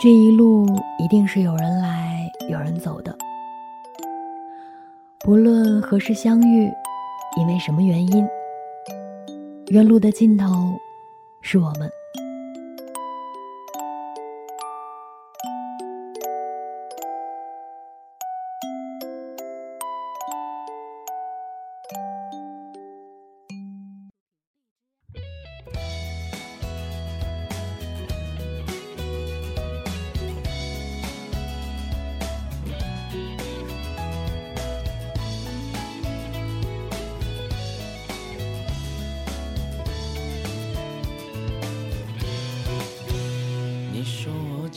这一路一定是有人来有人走的，不论何时相遇，因为什么原因，原路的尽头是我们。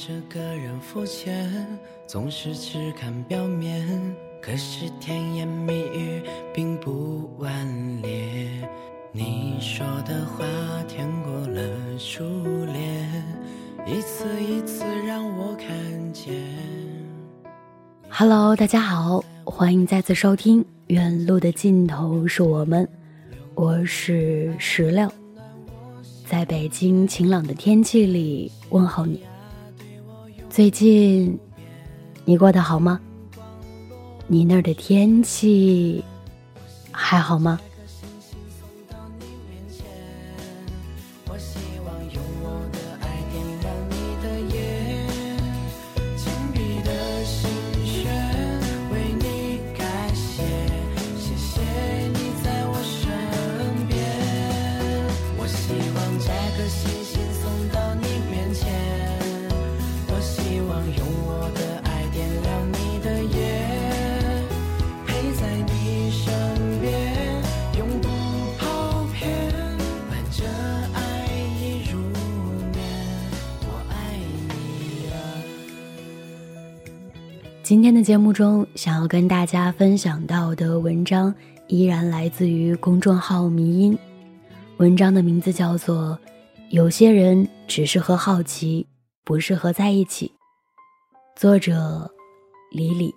这个人肤浅，总是只看表面。可是甜言蜜语并不顽劣。你说的话甜过了初恋，一次一次让我看见。Hello，大家好，欢迎再次收听《远路的尽头是我们》，我是石榴，在北京晴朗的天气里问候你。最近，你过得好吗？你那儿的天气还好吗？今天的节目中，想要跟大家分享到的文章依然来自于公众号“迷音”，文章的名字叫做《有些人只适合好奇，不适合在一起》，作者李李。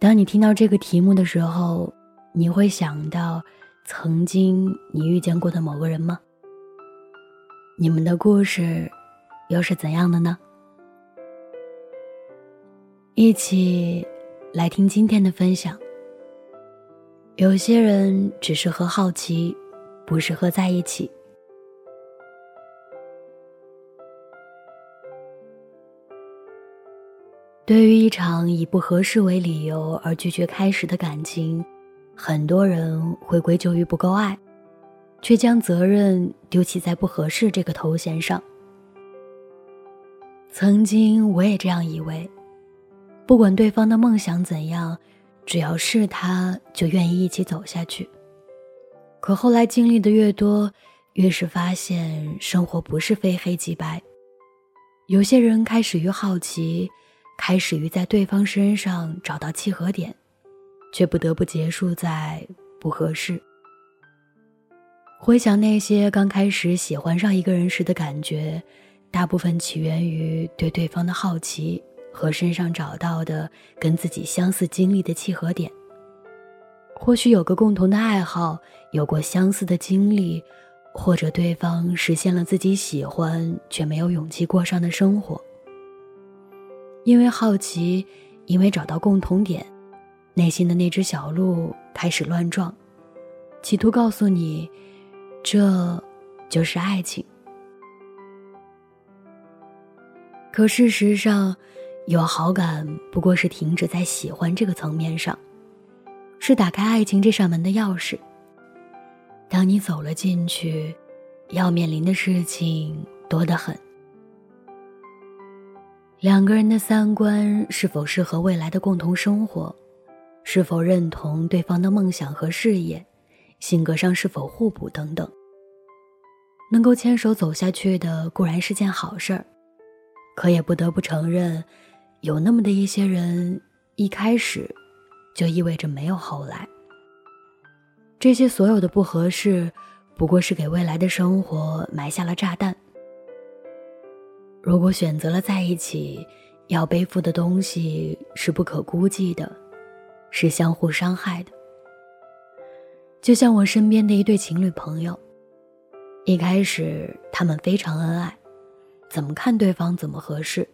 当你听到这个题目的时候，你会想到曾经你遇见过的某个人吗？你们的故事又是怎样的呢？一起来听今天的分享。有些人只适合好奇，不适合在一起。对于一场以不合适为理由而拒绝开始的感情，很多人会归咎于不够爱，却将责任丢弃在不合适这个头衔上。曾经我也这样以为。不管对方的梦想怎样，只要是他，就愿意一起走下去。可后来经历的越多，越是发现生活不是非黑即白。有些人开始于好奇，开始于在对方身上找到契合点，却不得不结束在不合适。回想那些刚开始喜欢上一个人时的感觉，大部分起源于对对方的好奇。和身上找到的跟自己相似经历的契合点，或许有个共同的爱好，有过相似的经历，或者对方实现了自己喜欢却没有勇气过上的生活。因为好奇，因为找到共同点，内心的那只小鹿开始乱撞，企图告诉你，这就是爱情。可事实上，有好感不过是停止在喜欢这个层面上，是打开爱情这扇门的钥匙。当你走了进去，要面临的事情多得很。两个人的三观是否适合未来的共同生活，是否认同对方的梦想和事业，性格上是否互补等等。能够牵手走下去的固然是件好事儿，可也不得不承认。有那么的一些人，一开始就意味着没有后来。这些所有的不合适，不过是给未来的生活埋下了炸弹。如果选择了在一起，要背负的东西是不可估计的，是相互伤害的。就像我身边的一对情侣朋友，一开始他们非常恩爱，怎么看对方怎么合适。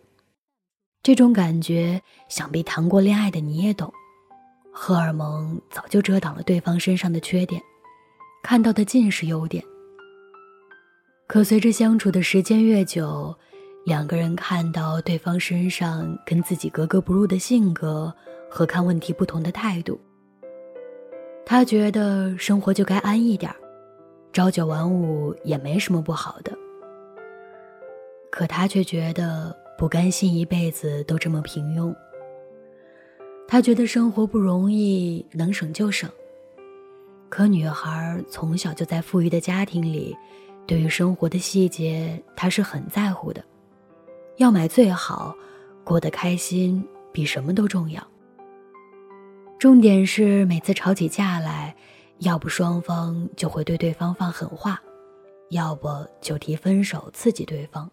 这种感觉，想必谈过恋爱的你也懂。荷尔蒙早就遮挡了对方身上的缺点，看到的尽是优点。可随着相处的时间越久，两个人看到对方身上跟自己格格不入的性格和看问题不同的态度，他觉得生活就该安逸点朝九晚五也没什么不好的。可他却觉得不甘心一辈子都这么平庸。他觉得生活不容易，能省就省。可女孩从小就在富裕的家庭里，对于生活的细节，她是很在乎的。要买最好，过得开心比什么都重要。重点是每次吵起架来，要不双方就会对对方放狠话，要不就提分手刺激对方。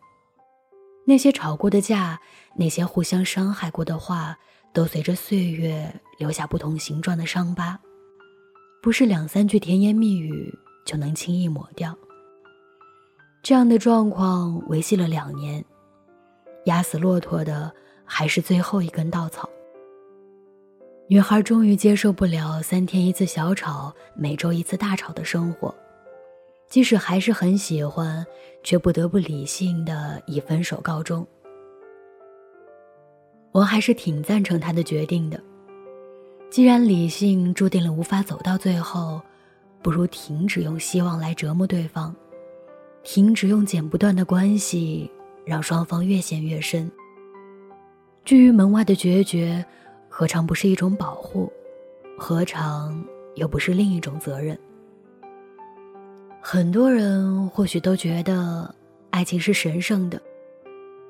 那些吵过的架，那些互相伤害过的话。都随着岁月留下不同形状的伤疤，不是两三句甜言蜜语就能轻易抹掉。这样的状况维系了两年，压死骆驼的还是最后一根稻草。女孩终于接受不了三天一次小吵、每周一次大吵的生活，即使还是很喜欢，却不得不理性的以分手告终。我还是挺赞成他的决定的。既然理性注定了无法走到最后，不如停止用希望来折磨对方，停止用剪不断的关系让双方越陷越深。拒于门外的决绝，何尝不是一种保护？何尝又不是另一种责任？很多人或许都觉得爱情是神圣的。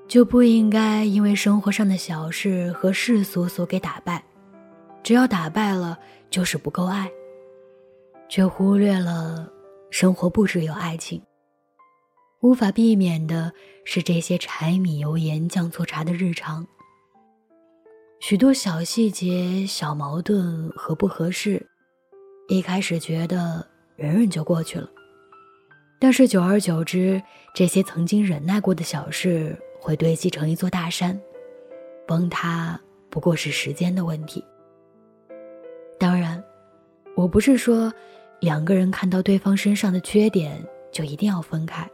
就不应该因为生活上的小事和世俗所给打败，只要打败了就是不够爱，却忽略了生活不只有爱情。无法避免的是这些柴米油盐酱醋茶的日常，许多小细节、小矛盾和不合适，一开始觉得忍忍就过去了，但是久而久之，这些曾经忍耐过的小事。会堆积成一座大山，崩塌不过是时间的问题。当然，我不是说两个人看到对方身上的缺点就一定要分开，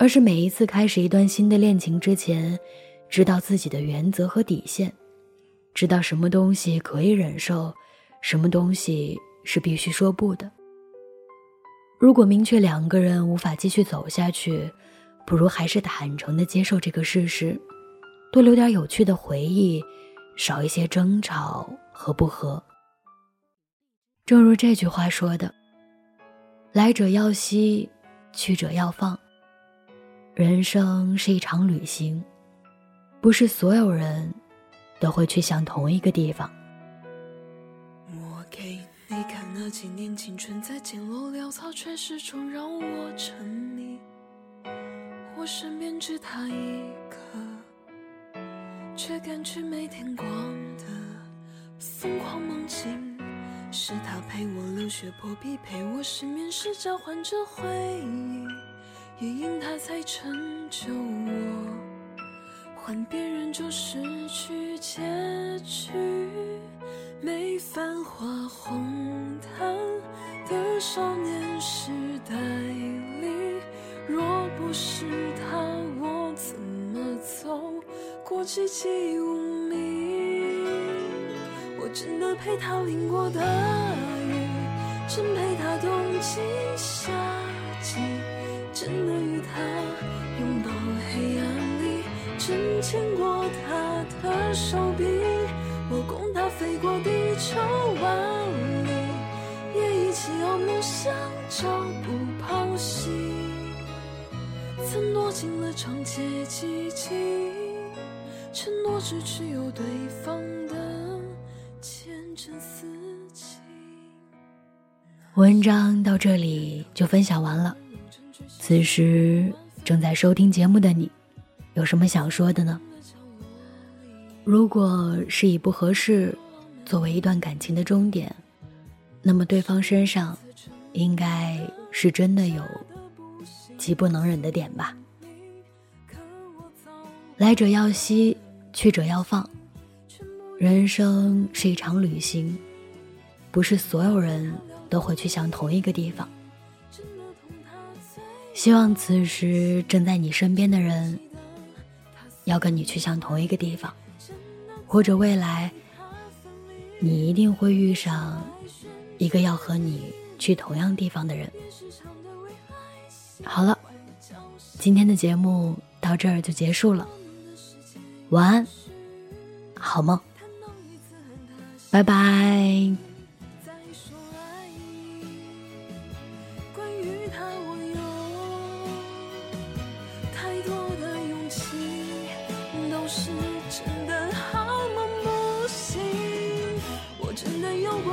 而是每一次开始一段新的恋情之前，知道自己的原则和底线，知道什么东西可以忍受，什么东西是必须说不的。如果明确两个人无法继续走下去，不如还是坦诚的接受这个事实，多留点有趣的回忆，少一些争吵和不和。正如这句话说的：“来者要惜，去者要放。”人生是一场旅行，不是所有人都会去向同一个地方。你看那几年青春在渐落潦草，却始终让我沉迷。我身边只他一个，却感觉没天光的疯狂梦境。是他陪我流血破皮，陪我失眠时交换着回忆，也因他才成就我。换别人就失去结局，没繁华红毯的少年时代里。若不是他，我怎么走过寂寂无名？我真的陪他淋过大雨，真陪他冬季夏季，真的与他拥抱黑暗里，真牵过他的手臂。我共他飞过地球万里，也一起有梦想朝不抛弃。曾落进了长街寂静，承诺只去有对方的。前程似锦。文章到这里就分享完了。此时正在收听节目的你，有什么想说的呢？如果是以不合适作为一段感情的终点，那么对方身上应该是真的有。极不能忍的点吧。来者要惜，去者要放。人生是一场旅行，不是所有人都会去向同一个地方。希望此时正在你身边的人，要跟你去向同一个地方，或者未来，你一定会遇上一个要和你去同样地方的人。好了，今天的节目到这儿就结束了。晚安，好梦，拜拜。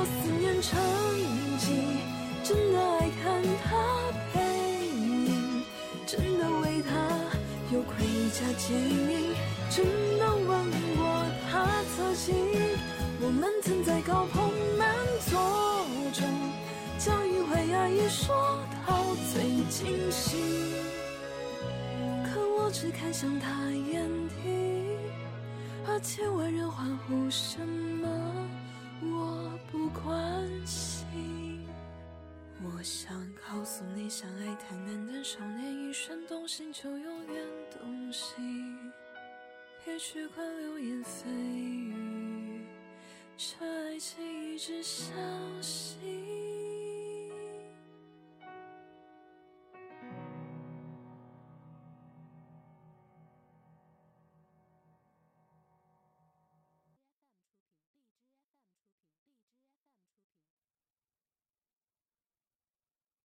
思念成疾，真的爱看他背影，真的为他有盔甲坚硬，真的问过他侧颈。我们曾在高朋满座中，将一回爱意说到最尽兴，可我只看向他眼底。而千万人欢呼什么，我不关心。我想告诉你，相爱太难但少年，一瞬动心就永远动心。别去管流言蜚语，这爱情一直相信。